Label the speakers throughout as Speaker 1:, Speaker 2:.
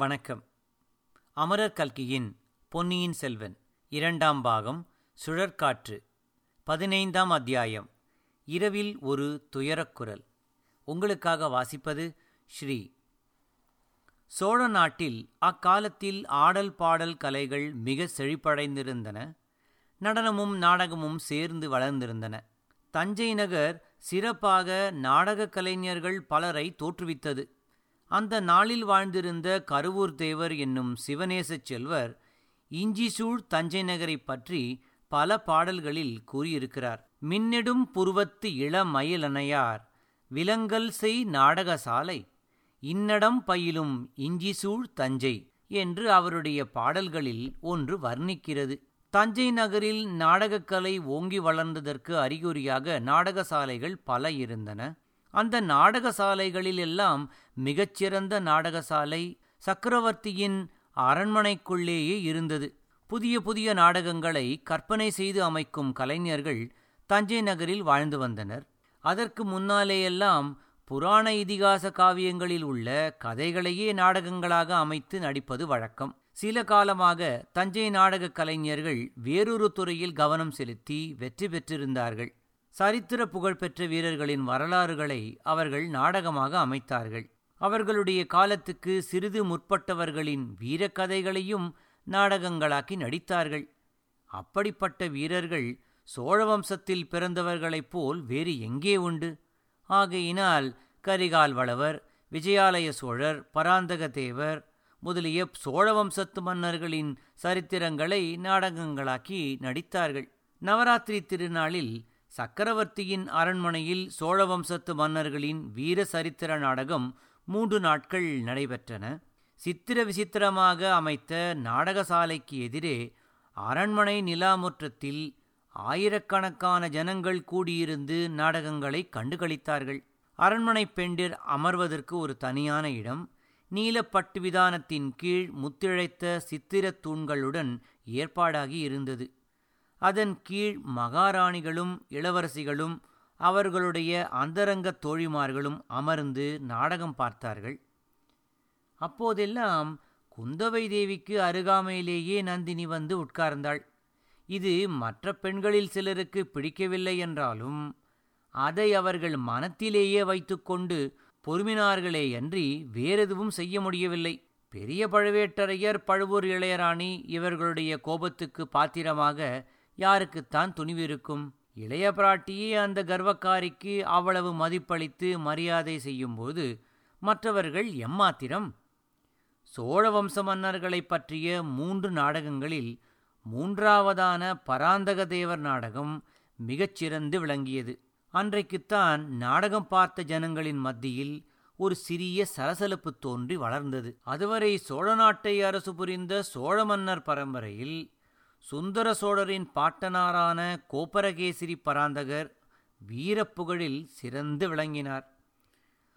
Speaker 1: வணக்கம். அமரர் கல்கியின் பொன்னியின் செல்வன் இரண்டாம் பாகம் சுழற்காற்று பதினைந்தாம் அத்தியாயம் இரவில் ஒரு துயரக்குரல் உங்களுக்காக வாசிப்பது ஸ்ரீ. சோழ நாட்டில் அக்காலத்தில் ஆடல் பாடல் கலைகள் மிக செழிப்படைந்திருந்தன. நடனமும் நாடகமும் சேர்ந்து வளர்ந்திருந்தன. தஞ்சை நகர் சிறப்பாக நாடகக் கலைஞர்கள் பலரை தோற்றுவித்தது. அந்த நாளில் வாழ்ந்திருந்த கருவூர் தேவர் என்னும் சிவநேசச் செல்வர் இஞ்சிசூழ் தஞ்சை நகரைப் பற்றி பல பாடல்களில் கூறியிருக்கிறார். மின்னெடும் புருவத்து இளமயிலனையார் விலங்கல் செய் நாடகசாலை இன்னடம் பயிலும் இஞ்சிசூழ் தஞ்சை என்று அவருடைய பாடல்களில் ஒன்று வர்ணிக்கிறது. தஞ்சை நகரில் நாடகக்கலை ஓங்கி வளர்ந்ததற்கு அறிகுறியாக நாடகசாலைகள் பல இருந்தன. அந்த நாடகசாலைகளில் எல்லாம் மிகச்சிறந்த நாடகசாலை சக்கரவர்த்தியின் அரண்மனைக்குள்ளேயே இருந்தது. புதிய புதிய நாடகங்களை கற்பனை செய்து அமைக்கும் கலைஞர்கள் தஞ்சை நகரில் வாழ்ந்து வந்தனர். அதற்கு முன்னாலேயெல்லாம் புராண இதிகாச காவியங்களில் உள்ள கதைகளையே நாடகங்களாக அமைத்து நடிப்பது வழக்கம். சில காலமாக தஞ்சை நாடகக் கலைஞர்கள் வேறொரு துறையில் கவனம் செலுத்தி வெற்றி பெற்றிருந்தார்கள். சரித்திர புகழ்பெற்ற வீரர்களின் வரலாறுகளை அவர்கள் நாடகமாக அமைத்தார்கள். அவர்களுடைய காலத்துக்கு சிறிது முற்பட்டவர்களின் வீரக்கதைகளையும் நாடகங்களாக்கி நடித்தார்கள். அப்படிப்பட்ட வீரர்கள் சோழ வம்சத்தில் பிறந்தவர்களைப் போல் வேறு எங்கே உண்டு? ஆகையினால் கரிகால் வளவர் விஜயாலய சோழர் பராந்தக தேவர் முதலிய சோழ வம்சத்து மன்னர்களின் சரித்திரங்களை நாடகங்களாக்கி நடித்தார்கள். நவராத்திரி திருநாளில் சக்கரவர்த்தியின் அரண்மனையில் சோழ வம்சத்து மன்னர்களின் வீர சரித்திர நாடகம் மூன்று நாட்கள் நடைபெற்றன. சித்திர விசித்திரமாக அமைத்த நாடகசாலைக்கு எதிரே அரண்மனை நிலாமுற்றத்தில் ஆயிரக்கணக்கான ஜனங்கள் கூடியிருந்து நாடகங்களை கண்டுகளித்தார்கள். அரண்மனை பெண்டிர் அமர்வதற்கு ஒரு தனியான இடம். நீலப்பட்டு விதானத்தின் கீழ் முத்திழைத்த சித்திரத் தூண்களுடன் ஏற்பாடாகி இருந்தது. அதன் கீழ் மகாராணிகளும் இளவரசிகளும் அவர்களுடைய அந்தரங்க தோழிமார்களும் அமர்ந்து நாடகம் பார்த்தார்கள். அப்போதெல்லாம் குந்தவை தேவிக்கு அருகாமையிலேயே நந்தினி வந்து உட்கார்ந்தாள். இது மற்ற பெண்களில் சிலருக்கு பிடிக்கவில்லை என்றாலும் அதை அவர்கள் மனத்திலேயே வைத்துக்கொண்டு பொறுமினார்களேயன்றி வேறெதுவும் செய்ய முடியவில்லை. பெரிய பழுவேட்டரையர் பழுவூர் இளையராணி இவர்களுடைய கோபத்துக்கு பாத்திரமாக யாருக்குத்தான் துணிவிருக்கும் இளைய பிராட்டியே அந்த கர்வக்காரிக்கு அவ்வளவு மதிப்பளித்து மரியாதை செய்யும்போது மற்றவர்கள் எம்மாத்திரம்? சோழ வம்ச மன்னர்களைப் பற்றிய மூன்று நாடகங்களில் மூன்றாவதான பராந்தக தேவர் நாடகம் மிகச்சிறந்து விளங்கியது. அன்றைக்குத்தான் நாடகம் பார்த்த ஜனங்களின் மத்தியில் ஒரு சிறிய சலசலப்பு தோன்றி வளர்ந்தது. அதுவரை சோழ நாட்டை அரசு புரிந்த சோழ மன்னர் பரம்பரையில் சுந்தர சோழரின் பாட்டனாரான கோபரகேசரி பராந்தகர் வீரப்புகழில் சிறந்து விளங்கினார்.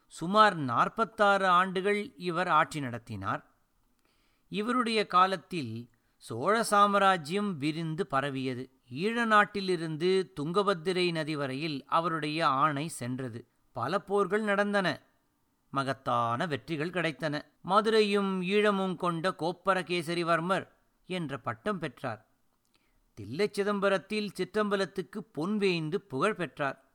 Speaker 1: சுமார் நாற்பத்தாறு ஆண்டுகள் இவர் ஆட்சி நடத்தினார். இவருடைய காலத்தில் சோழ சாம்ராஜ்யம் விரிந்து பரவியது. ஈழ நாட்டிலிருந்து துங்கபத்திரை நதி வரையில் அவருடைய ஆணை சென்றது. பல போர்கள் நடந்தன. மகத்தான வெற்றிகள் கிடைத்தன. மதுரையும் ஈழமும் கொண்ட கோப்பரகேசரிவர்மர் என்ற பட்டம் பெற்றார். தில்லை சிதம்பரத்தில் சிற்றம்பலத்துக்கு பொன்வேய்ந்து புகழ் பெற்றார்.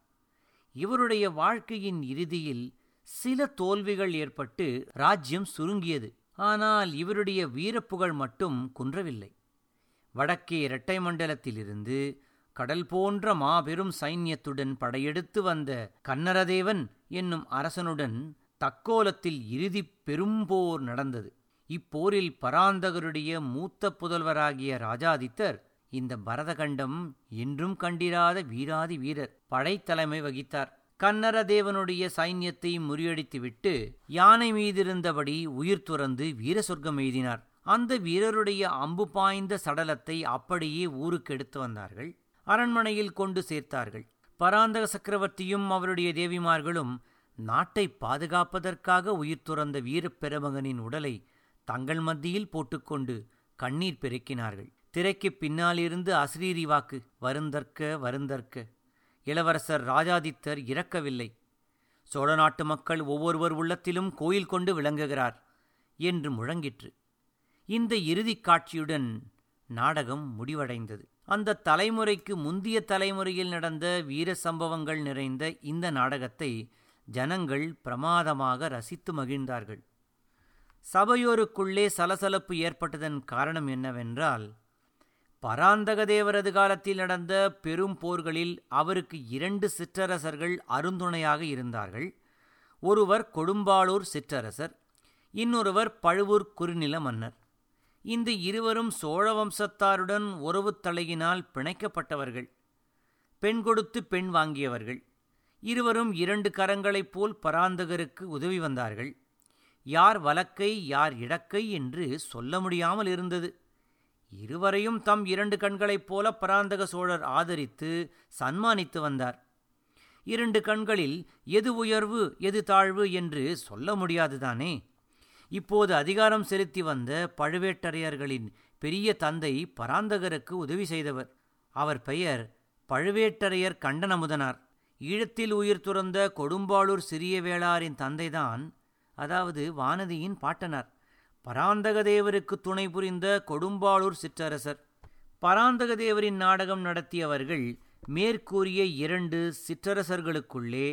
Speaker 1: இவருடைய வாழ்க்கையின் இறுதியில் சில தோல்விகள் ஏற்பட்டு ராஜ்யம் சுருங்கியது. ஆனால் இவருடைய வீரப்புகழ் மட்டும் குன்றவில்லை. வடக்கே இரட்டை மண்டலத்திலிருந்து கடல் போன்ற மாபெரும் சைன்யத்துடன் படையெடுத்து வந்த கன்னரதேவன் என்னும் அரசனுடன் தக்கோலத்தில் இறுதி பெரும்போர் நடந்தது. இப்போரில் பராந்தகருடைய மூத்த புதல்வராகிய ராஜாதித்தர் இந்த பரதகண்டம் என்றும் கண்டிராத வீராதி வீரர் படைத்தலைமை வகித்தார். கன்னரதேவனுடைய சைன்யத்தை முறியடித்துவிட்டு யானை மீதிருந்தபடி உயிர் துறந்து வீர சொர்க்கம் எய்தினார். அந்த வீரருடைய அம்பு பாய்ந்த சடலத்தை அப்படியே ஊருக்கு எடுத்து வந்தார்கள். அரண்மனையில் கொண்டு சேர்த்தார்கள். பராந்தக சக்கரவர்த்தியும் அவருடைய தேவிமார்களும் நாட்டை பாதுகாப்பதற்காக உயிர் துறந்த வீரப்பெருமகனின் உடலை தங்கள் மத்தியில் போட்டுக்கொண்டு கண்ணீர் பெருக்கினார்கள். திரைக்கு பின்னாலிருந்து அஸ்ரீரி வாக்கு வருந்தற்க வருந்தற்க. இளவரசர் ராஜாதித்தர் இறக்கவில்லை. சோழ நாட்டு மக்கள் ஒவ்வொருவர் உள்ளத்திலும் கோயில் கொண்டு விளங்குகிறார் என்று முழங்கிற்று. இந்த இறுதிக் காட்சியுடன் நாடகம் முடிவடைந்தது. அந்த தலைமுறைக்கு முந்திய தலைமுறையில் நடந்த வீர சம்பவங்கள் நிறைந்த இந்த நாடகத்தை ஜனங்கள் பிரமாதமாக ரசித்து மகிழ்ந்தார்கள். சபையோருக்குள்ளே சலசலப்பு ஏற்பட்டதன் காரணம் என்னவென்றால் பராந்தக தேவரது காலத்தில் நடந்த பெரும் போர்களில் அவருக்கு இரண்டு சிற்றரசர்கள் அருந்துணையாக இருந்தார்கள். ஒருவர் கொடும்பாளூர் சிற்றரசர் இன்னொருவர் பழுவூர் குறுநில மன்னர். இந்த இருவரும் சோழ வம்சத்தாருடன் உறவு தலையினால் பிணைக்கப்பட்டவர்கள். பெண் கொடுத்து பெண் வாங்கியவர்கள். இருவரும் இரண்டு கரங்களைப் போல் பராந்தகருக்கு உதவி வந்தார்கள். யார் வலக்கை யார் இடக்கை என்று சொல்ல முடியாமல் இருந்தது. இருவரையும் தம் இரண்டு கண்களைப் போல பராந்தக சோழர் ஆதரித்து சன்மானித்து வந்தார். இரண்டு கண்களில் எது உயர்வு எது தாழ்வு என்று சொல்ல முடியாதுதானே? இப்போது அதிகாரம் செலுத்தி வந்த பழுவேட்டரையர்களின் பெரிய தந்தை பராந்தகருக்கு உதவி செய்தவர். அவர் பெயர் பழுவேட்டரையர் கண்டனமுதனார். ஈழத்தில் உயிர் துறந்த கொடும்பாளூர் சிறிய வேளாரின் தந்தைதான் அதாவது வானதியின் பாட்டனார். பராந்தகதேவருக்கு துணை புரிந்த கொடும்பாளூர் சிற்றரசர். பராந்தகதேவரின் நாடகம் நடத்தியவர்கள் மேற்கூறிய இரண்டு சிற்றரசர்களுக்குள்ளே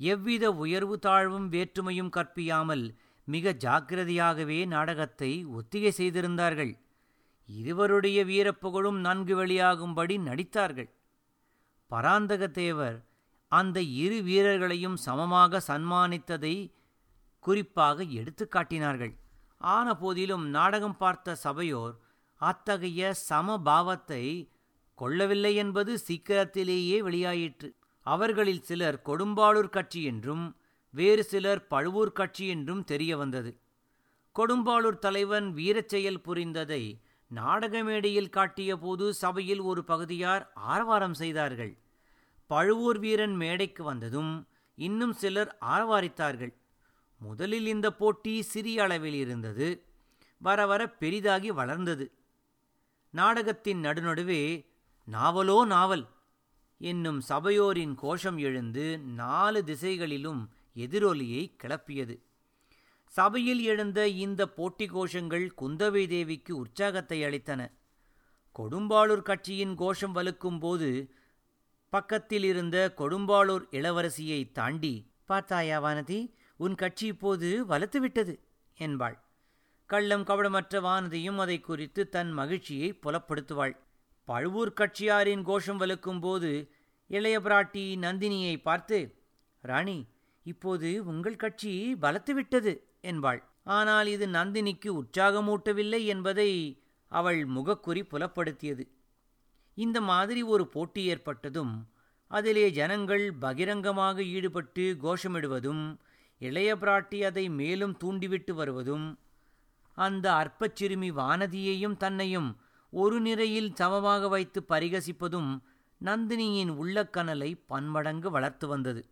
Speaker 1: எவ்வித உயர்வு தாழ்வும் வேற்றுமையும் கற்பியாமல் மிக ஜாக்கிரதையாகவே நாடகத்தை ஒத்திகை செய்திருந்தார்கள். இருவருடைய வீரப்புகழும் நன்கு வெளியாகும்படி நடித்தார்கள். பராந்தகத்தேவர் அந்த இரு வீரர்களையும் சமமாக சன்மானித்ததை குறிப்பாக எடுத்து காட்டினார்கள் ஆன போதிலும் நாடகம் பார்த்த சபையோர் அத்தகைய சமபாவத்தை கொள்ளவில்லை என்பது சீக்கிரத்திலேயே வெளியாயிற்று. அவர்களில் சிலர் கொடும்பாளூர் கட்சி என்றும் வேறு சிலர் பழுவூர் கட்சி என்றும் தெரிய வந்தது கொடும்பாளூர் தலைவன் வீரச்செயல் புரிந்ததை நாடக மேடையில் காட்டியபோது சபையில் ஒரு பகுதியார் ஆரவாரம் செய்தார்கள். பழுவூர் வீரன் மேடைக்கு வந்ததும் இன்னும் சிலர் ஆரவாரித்தார்கள். முதலில் இந்த போட்டி சிறிய அளவில் இருந்தது வர வர பெரிதாகி வளர்ந்தது. நாடகத்தின் நடுநடுவே நாவலோ நாவல் என்னும் சபையோரின் கோஷம் எழுந்து நாலு திசைகளிலும் எதிரொலியை கிளப்பியது. சபையில் எழுந்த இந்த போட்டி கோஷங்கள் குந்தவை தேவிக்கு உற்சாகத்தை அளித்தன. கொடும்பாளூர் கட்சியின் கோஷம் வலுக்கும் போது பக்கத்தில் இருந்த கொடும்பாளூர் இளவரசியை தாண்டி பார்த்தாயா வானதி உன் கட்சி இப்போது வலுத்துவிட்டது என்பாள். கள்ளம் கவடமற்ற வானதியும் அதை குறித்து தன் மகிழ்ச்சியை புலப்படுத்துவாள். பழுவூர் கட்சியாரின் கோஷம் வலுக்கும் போது இளைய பிராட்டி நந்தினியை பார்த்து ராணி இப்போது உங்கள் கட்சி பலத்துவிட்டது என்பாள். ஆனால் இது நந்தினிக்கு உற்சாகமூட்டவில்லை என்பதை அவள் முகக்குறி புலப்படுத்தியது. இந்த மாதிரி ஒரு போட்டி ஏற்பட்டதும் அதிலே ஜனங்கள் பகிரங்கமாக ஈடுபட்டு கோஷமிடுவதும் இளைய பிராட்டி அதை மேலும் தூண்டிவிட்டு வருவதும் அந்த அற்பச் சிறுமி வானதியையும் தன்னையும் ஒரு நிறையில் சமமாக வைத்து பரிகசிப்பதும் நந்தினியின் உள்ளக்கனலை பன்மடங்கு வளர்த்து வந்தது.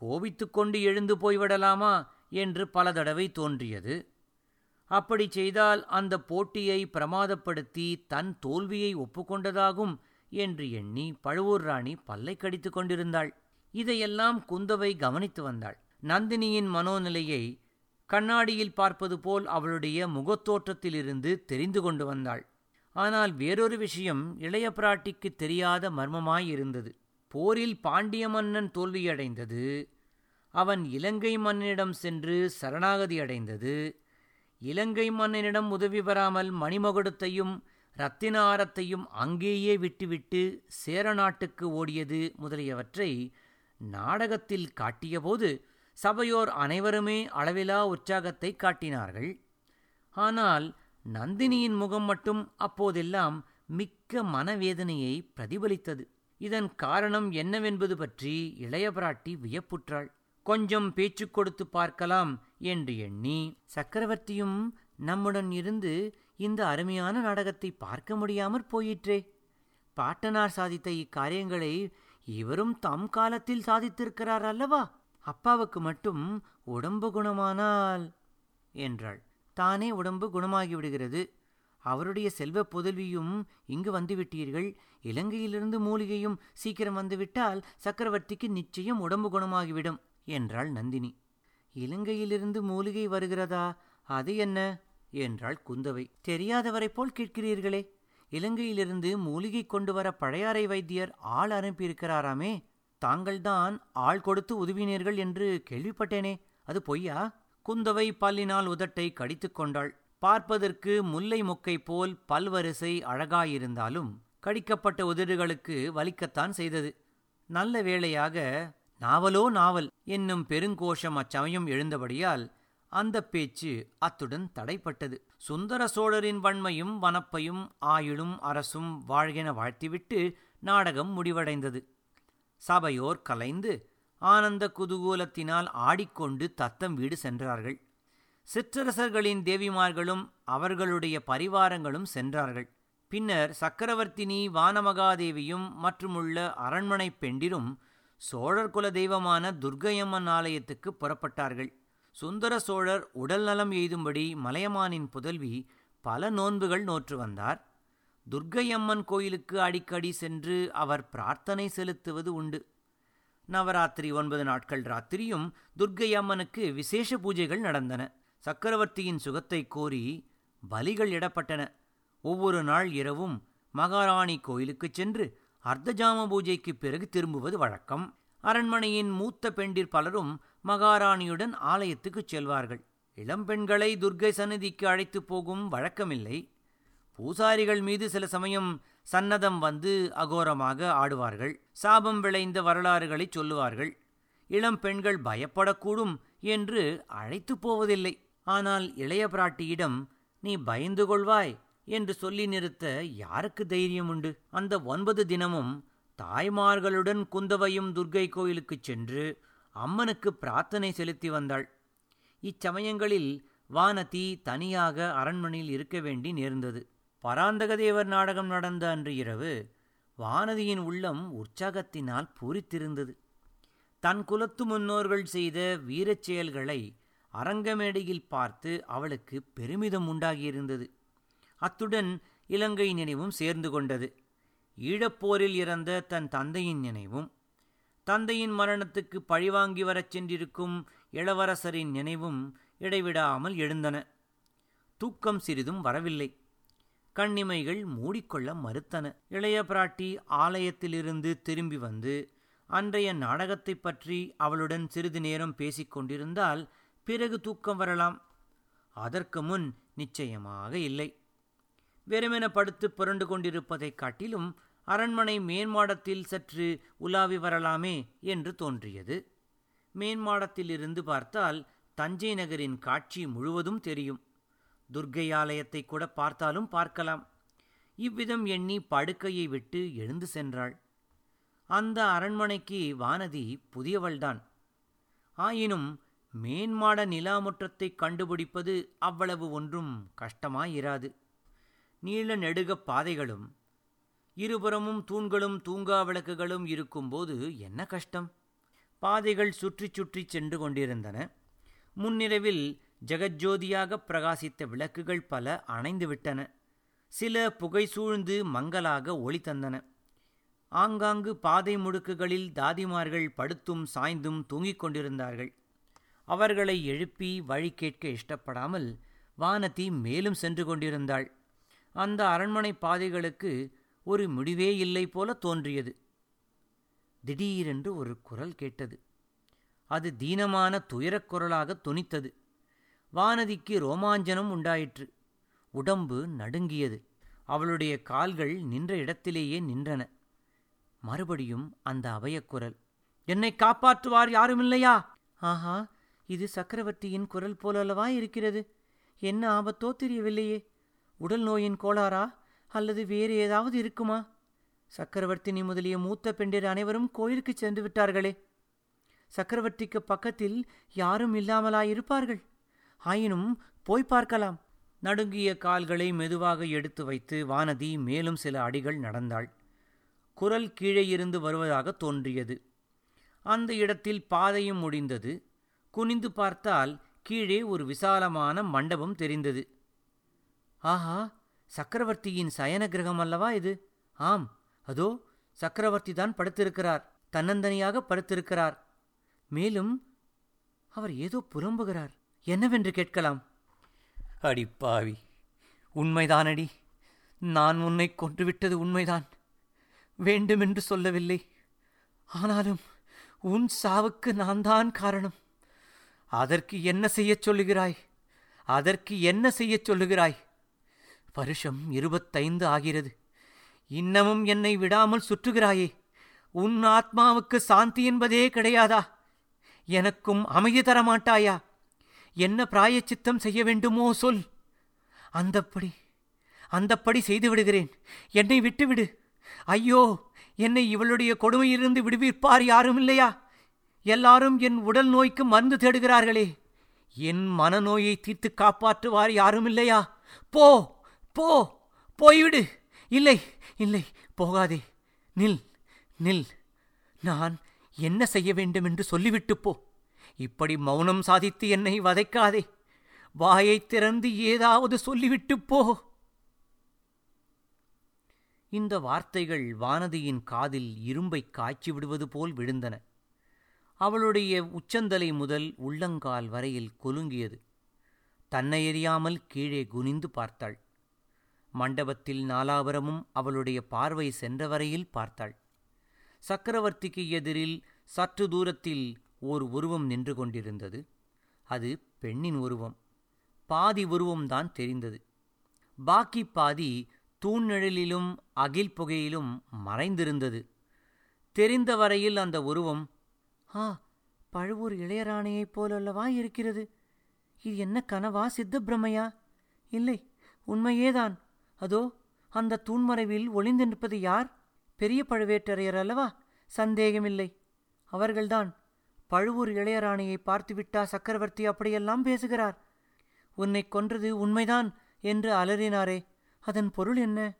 Speaker 1: கோபித்துக்கொண்டு எழுந்து போய்விடலாமா என்று பல தடவை தோன்றியது. அப்படி செய்தால் அந்த போட்டியை பிரமாதப்படுத்தி தன் தோல்வியை ஒப்புக்கொண்டதாகும் என்று எண்ணி பழுவூர் ராணி பல்லை கடித்து கொண்டிருந்தாள். இதையெல்லாம் குந்தவை கவனித்து வந்தாள். நந்தினியின் மனோநிலையை கண்ணாடியில் பார்ப்பது போல் அவளுடைய முகத்தோற்றத்திலிருந்து தெரிந்து கொண்டு வந்தாள். ஆனால் வேறொரு விஷயம் இளைய பிராட்டிக்கு தெரியாத மர்மமாயிருந்தது. போரில் பாண்டிய மன்னன் தோல்வியடைந்தது. அவன் இலங்கை மன்னனிடம் சென்று சரணாகதி அடைந்தது. இலங்கை மன்னனிடம் உதவி பெறாமல் மணிமகுடத்தையும் இரத்தினாரத்தையும் அங்கேயே விட்டுவிட்டு சேர நாட்டுக்கு ஓடியது முதலியவற்றை நாடகத்தில் காட்டியபோது சபையோர் அனைவருமே அளவிலா உற்சாகத்தை காட்டினார்கள். ஆனால் நந்தினியின் முகம் மட்டும் அப்போதெல்லாம் மிக்க மனவேதனையை பிரதிபலித்தது. இதன் காரணம் என்னவென்பது பற்றி இளைய பிராட்டி வியப்புற்றாள். கொஞ்சம் பேச்சு கொடுத்து பார்க்கலாம் என்று எண்ணி சக்கரவர்த்தியும் நம்முடன் இருந்து இந்த அருமையான நாடகத்தை பார்க்க முடியாமற் போயிற்றே. பாட்டனார் சாதித்த இக்காரியங்களை இவரும் தம் காலத்தில் சாதித்திருக்கிறார் அல்லவா? அப்பாவுக்கு மட்டும் உடம்பு குணமானால் என்றாள். தானே உடம்பு குணமாகிவிடுகிறது. அவருடைய செல்வ புதல்வியும் இங்கு வந்துவிட்டீர்கள். இலங்கையிலிருந்து மூலிகையும் சீக்கிரம் வந்துவிட்டால் சக்கரவர்த்திக்கு நிச்சயம் உடம்பு குணமாகிவிடும் என்றாள் நந்தினி. இலங்கையிலிருந்து மூலிகை வருகிறதா? அது என்ன? என்றாள் குந்தவை. தெரியாதவரைப் போல் கேட்கிறீர்களே. இலங்கையிலிருந்து மூலிகை கொண்டு வர பழையாறை வைத்தியர் ஆள் அனுப்பியிருக்கிறாராமே. தாங்கள்தான் ஆள் கொடுத்து உதவினீர்கள் என்று கேள்விப்பட்டேனே. அது பொய்யா? குந்தவை பல்லினால் உதட்டை கடித்துக் கொண்டாள். பார்ப்பதற்கு முல்லை மொக்கை போல் பல்வரிசை அழகாயிருந்தாலும் கடிக்கப்பட்ட உதடுகளுக்கு வலிக்கத்தான் செய்தது. நல்ல வேளையாக நாவலோ நாவல் என்னும் பெருங்கோஷம் அச்சமயம் எழுந்தபடியால் அந்த பேச்சு அத்துடன் தடைப்பட்டது. சுந்தர சோழரின் வன்மையும் வனப்பையும் ஆயுளும் அரசும் வாழ்கென வாழ்த்திவிட்டு நாடகம் முடிவடைந்தது. சபையோர் கலைந்து ஆனந்த குதூகூலத்தினால் ஆடிக்கொண்டு தத்தம் வீடு சென்றார்கள். சிற்றரசர்களின் தேவிமார்களும் அவர்களுடைய பரிவாரங்களும் சென்றார்கள். பின்னர் சக்கரவர்த்தினி வானமகாதேவியும் மற்றுமுள்ள அரண்மனை பெண்டிரும் சோழர் குல தெய்வமான துர்க்கையம்மன் ஆலயத்துக்கு புறப்பட்டார்கள். சுந்தர சோழர் உடல் நலம் எய்தும்படி மலையமானின் புதல்வி பல நோன்புகள் நோற்று வந்தார். துர்க்கையம்மன் கோயிலுக்கு அடிக்கடி சென்று அவர் பிரார்த்தனை செலுத்துவது உண்டு. நவராத்திரி ஒன்பது நாட்கள் ராத்திரியும் துர்க்கை அம்மனுக்கு விசேஷ பூஜைகள் நடந்தன. சக்கரவர்த்தியின் சுகத்தை கோரி பலிகள் இடப்பட்டன. ஒவ்வொரு நாள் இரவும் மகாராணி கோயிலுக்குச் சென்று அர்த்தஜாம பூஜைக்கு பிறகு திரும்புவது வழக்கம். அரண்மனையின் மூத்த பெண்டிர் பலரும் மகாராணியுடன் ஆலயத்துக்குச் செல்வார்கள். இளம்பெண்களை துர்க்கை சந்நிதிக்கு அழைத்துப் போகும் வழக்கமில்லை. பூசாரிகள் மீது சில சமயம் சன்னதம் வந்து அகோரமாக ஆடுவார்கள். சாபம் விளைந்த வரலாறுகளை சொல்லுவார்கள். இளம் பெண்கள் பயப்படக்கூடும் என்று அழைத்துப் போவதில்லை. ஆனால் இளைய பிராட்டியிடம் நீ பயந்து கொள்வாய் என்று சொல்லி நிறுத்த யாருக்கு தைரியம் உண்டு? அந்த ஒன்பது தினமும் தாய்மார்களுடன் குந்தவையும் துர்க்கை கோயிலுக்குச் சென்று அம்மனுக்கு பிரார்த்தனை செலுத்தி வந்தாள். இச்சமயங்களில் வானதி தனியாக அரண்மனையில் இருக்க வேண்டி நேர்ந்தது. பராந்தகதேவர் நாடகம் நடந்த அன்று இரவு வானதியின் உள்ளம் உற்சாகத்தினால் பூரித்திருந்தது. தன் குலத்து முன்னோர்கள் செய்த வீரச் செயல்களை அரங்கமேடையில் பார்த்து அவளுக்கு பெருமிதம் உண்டாகியிருந்தது. அத்துடன் இலங்கை நினைவும் சேர்ந்து கொண்டது. ஈழப்போரில் இறந்த தன் தந்தையின் நினைவும் தந்தையின் மரணத்துக்கு பழிவாங்கி வரச் சென்றிருக்கும் இளவரசரின் நினைவும் இடைவிடாமல் எழுந்தன. தூக்கம் சிறிதும் வரவில்லை. கண்ணிமைகள் மூடிக்கொள்ள மறுத்தன. இளைய பிராட்டி ஆலயத்திலிருந்து திரும்பி வந்து அன்றைய நாடகத்தைப் பற்றி அவளுடன் சிறிது நேரம் பேசிக் கொண்டிருந்தால் பிறகு தூக்கம் வரலாம். அதற்கு முன் நிச்சயமாக இல்லை. வெறுமென படுத்து புரண்டு கொண்டிருப்பதைக் காட்டிலும் அரண்மனை மேன்மாடத்தில் சற்று உலாவி வரலாமே என்று தோன்றியது. மேன்மாடத்திலிருந்து பார்த்தால் தஞ்சை நகரின் காட்சி முழுவதும் தெரியும். துர்க்கை ஆலயத்தை கூட பார்த்தாலும் பார்க்கலாம். இவ்விதம் எண்ணி படுக்கையை விட்டு எழுந்து சென்றாள். அந்த அரண்மனைக்கு வானதி புதியவள்தான். ஆயினும் மேன்மாட நிலாமுற்றத்தைக் கண்டுபிடிப்பது அவ்வளவு ஒன்றும் கஷ்டமாயிராது. நீள நெடுக பாதைகளும் இருபுறமும் தூண்களும் தூங்கா விளக்குகளும் இருக்கும்போது என்ன கஷ்டம்? பாதைகள் சுற்றி சுற்றி சென்று கொண்டிருந்தன. முன்னிரவில் ஜெகஜோதியாக பிரகாசித்த விளக்குகள் பல அணைந்துவிட்டன. சில புகை சூழ்ந்து மங்கலாக ஒளி தந்தன. ஆங்காங்கு பாதை முடுக்குகளில் தாதிமார்கள் படுத்தும் சாய்ந்தும் தூங்கிக் கொண்டிருந்தார்கள். அவர்களை எழுப்பி வழி கேட்க இஷ்டப்படாமல் வானதி மேலும் சென்று கொண்டிருந்தாள். அந்த அரண்மனை பாதைகளுக்கு ஒரு முடிவே இல்லை போல தோன்றியது. திடீரென்று ஒரு குரல் கேட்டது. அது தீனமான துயரக் குரலாக துணித்தது. வானதிக்கு ரோமாஞ்சனம் உண்டாயிற்று. உடம்பு நடுங்கியது. அவளுடைய கால்கள் நின்ற இடத்திலேயே நின்றன. மறுபடியும் அந்த அபயக்குரல் என்னை காப்பாற்றுவார் யாருமில்லையா? ஆஹா இது சக்கரவர்த்தியின் குரல் போலல்லவா இருக்கிறது? என்ன ஆபத்தோ தெரியவில்லையே. உடல் நோயின் கோளாறா? அல்லது வேறு ஏதாவது இருக்குமா? சக்கரவர்த்தினி முதலிய மூத்த பெண்டிர் அனைவரும் கோயிலுக்கு சென்று விட்டார்களே. சக்கரவர்த்திக்கு பக்கத்தில் யாரும் இல்லாமலாயிருப்பார்கள். ஆயினும் போய் பார்க்கலாம். நடுங்கிய கால்களை மெதுவாக எடுத்து வைத்து வானதி மேலும் சில அடிகள் நடந்தாள். குரல் கீழே இருந்து வருவதாக தோன்றியது. அந்த இடத்தில் பாதையும் முடிந்தது. குனிந்து பார்த்தால் கீழே ஒரு விசாலமான மண்டபம் தெரிந்தது. ஆஹா சக்கரவர்த்தியின் சயன கிரகம் அல்லவா இது? ஆம் அதோ சக்கரவர்த்தி தான் படுத்திருக்கிறார். தன்னந்தனியாக படுத்திருக்கிறார். மேலும் அவர் ஏதோ புலம்புகிறார் என்னவென்று கேட்கலாம்? அடிப்பாவி உண்மைதானடி. நான் உன்னை கொன்றுவிட்டது உண்மைதான். வேண்டுமென்று சொல்லவில்லை. ஆனாலும் உன் சாவுக்கு நான் தான் காரணம். அதற்கு என்ன செய்யச் சொல்லுகிறாய்? அதற்கு என்ன செய்யச் சொல்லுகிறாய்? வருஷம் இருபத்தைந்து ஆகிறது. இன்னமும் என்னை விடாமல் சுற்றுகிறாயே. உன் ஆத்மாவுக்கு சாந்தி என்பதே கிடையாதா? எனக்கும் அமைதி தரமாட்டாயா? என்ன பிராயச்சித்தம் செய்ய வேண்டுமோ சொல். அந்தப்படி அந்தப்படி செய்து விடுகிறேன் என்னை விட்டுவிடு. ஐயோ என்னை இவளுடைய கொடுமையிலிருந்து விடுவிப்பார் யாரும் இல்லையா எல்லாரும் என் உடல் நோய்க்கு மருந்து தேடுகிறார்களே. என் மனநோயை தீர்த்து காப்பாற்றுவார் யாரும் இல்லையா போ போ போய்விடு. இல்லை இல்லை போகாதே. நில் நில். நான் என்ன செய்ய வேண்டும் என்று சொல்லிவிட்டு போ. இப்படி மௌனம் சாதித்து என்னை வதைக்காதே. வாயைத் திறந்து ஏதாவது சொல்லிவிட்டு போ. இந்த வார்த்தைகள் வானதியின் காதில் இரும்பை காய்ச்சி விடுவது போல் விழுந்தன. அவளுடைய உச்சந்தலை முதல் உள்ளங்கால் வரையில் கொலுங்கியது. தன்னை எறியாமல் கீழே குனிந்து பார்த்தாள். மண்டபத்தில் நாலாபுரமும் அவளுடைய பார்வை சென்ற வரையில் பார்த்தாள். சக்கரவர்த்திக்கு எதிரில் சற்று தூரத்தில் ஓர் உருவம் நின்று கொண்டிருந்தது. அது பெண்ணின் உருவம். பாதி உருவம்தான் தெரிந்தது. பாக்கி பாதி தூண்நிழலிலும் அகில் புகையிலும் மறைந்திருந்தது. தெரிந்த வரையில் அந்த உருவம் ஆ பழுவூர் இளையராணையைப் போலல்லவா இருக்கிறது? இது என்ன கனவா சித்த பிரமையா இல்லை உண்மையேதான். அதோ அந்த தூண்மறைவில் ஒளிந்து நிற்பது யார்? பெரிய பழுவேட்டரையர் அல்லவா? சந்தேகமில்லை. அவர்கள்தான் பழுவூர் இளையராணியை பார்த்துவிட்டா சக்கரவர்த்தி அப்படியெல்லாம் பேசுகிறார். உன்னை கொன்றது உண்மைதான் என்று அலறினாரே. அதன் பொருள் என்ன?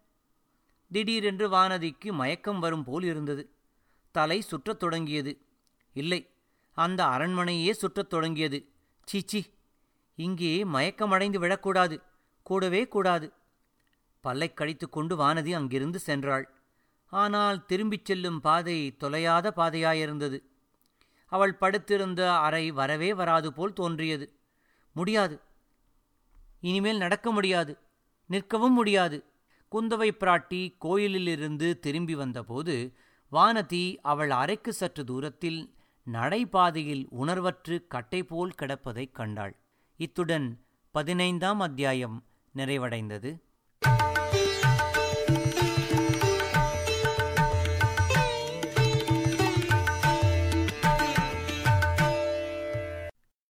Speaker 1: திடீரென்று வானதிக்கு மயக்கம் வரும் போல் இருந்தது. தலை சுற்றத் தொடங்கியது. இல்லை அந்த அரண்மனையே சுற்றத் தொடங்கியது. சீச்சி இங்கே மயக்கமடைந்து விடக்கூடாது கூடவே கூடாது. பல்லைக் கழித்து கொண்டு வானதி அங்கிருந்து சென்றாள். ஆனால் திரும்பிச் செல்லும் பாதை தொலையாத பாதையாயிருந்தது. அவள் படுத்திருந்த அறை வரவே வராது போல் தோன்றியது. முடியாது. இனிமேல் நடக்க முடியாது. நிற்கவும் முடியாது. குந்தவை பிராட்டி கோயிலிலிருந்து திரும்பி வந்தபோது வானதி அவள் அறைக்கு சற்று தூரத்தில் நடைபாதையில் உணர்வற்று கட்டை போல் கிடப்பதைக் கண்டாள். இத்துடன் பதினைந்தாம் அத்தியாயம் நிறைவடைந்தது.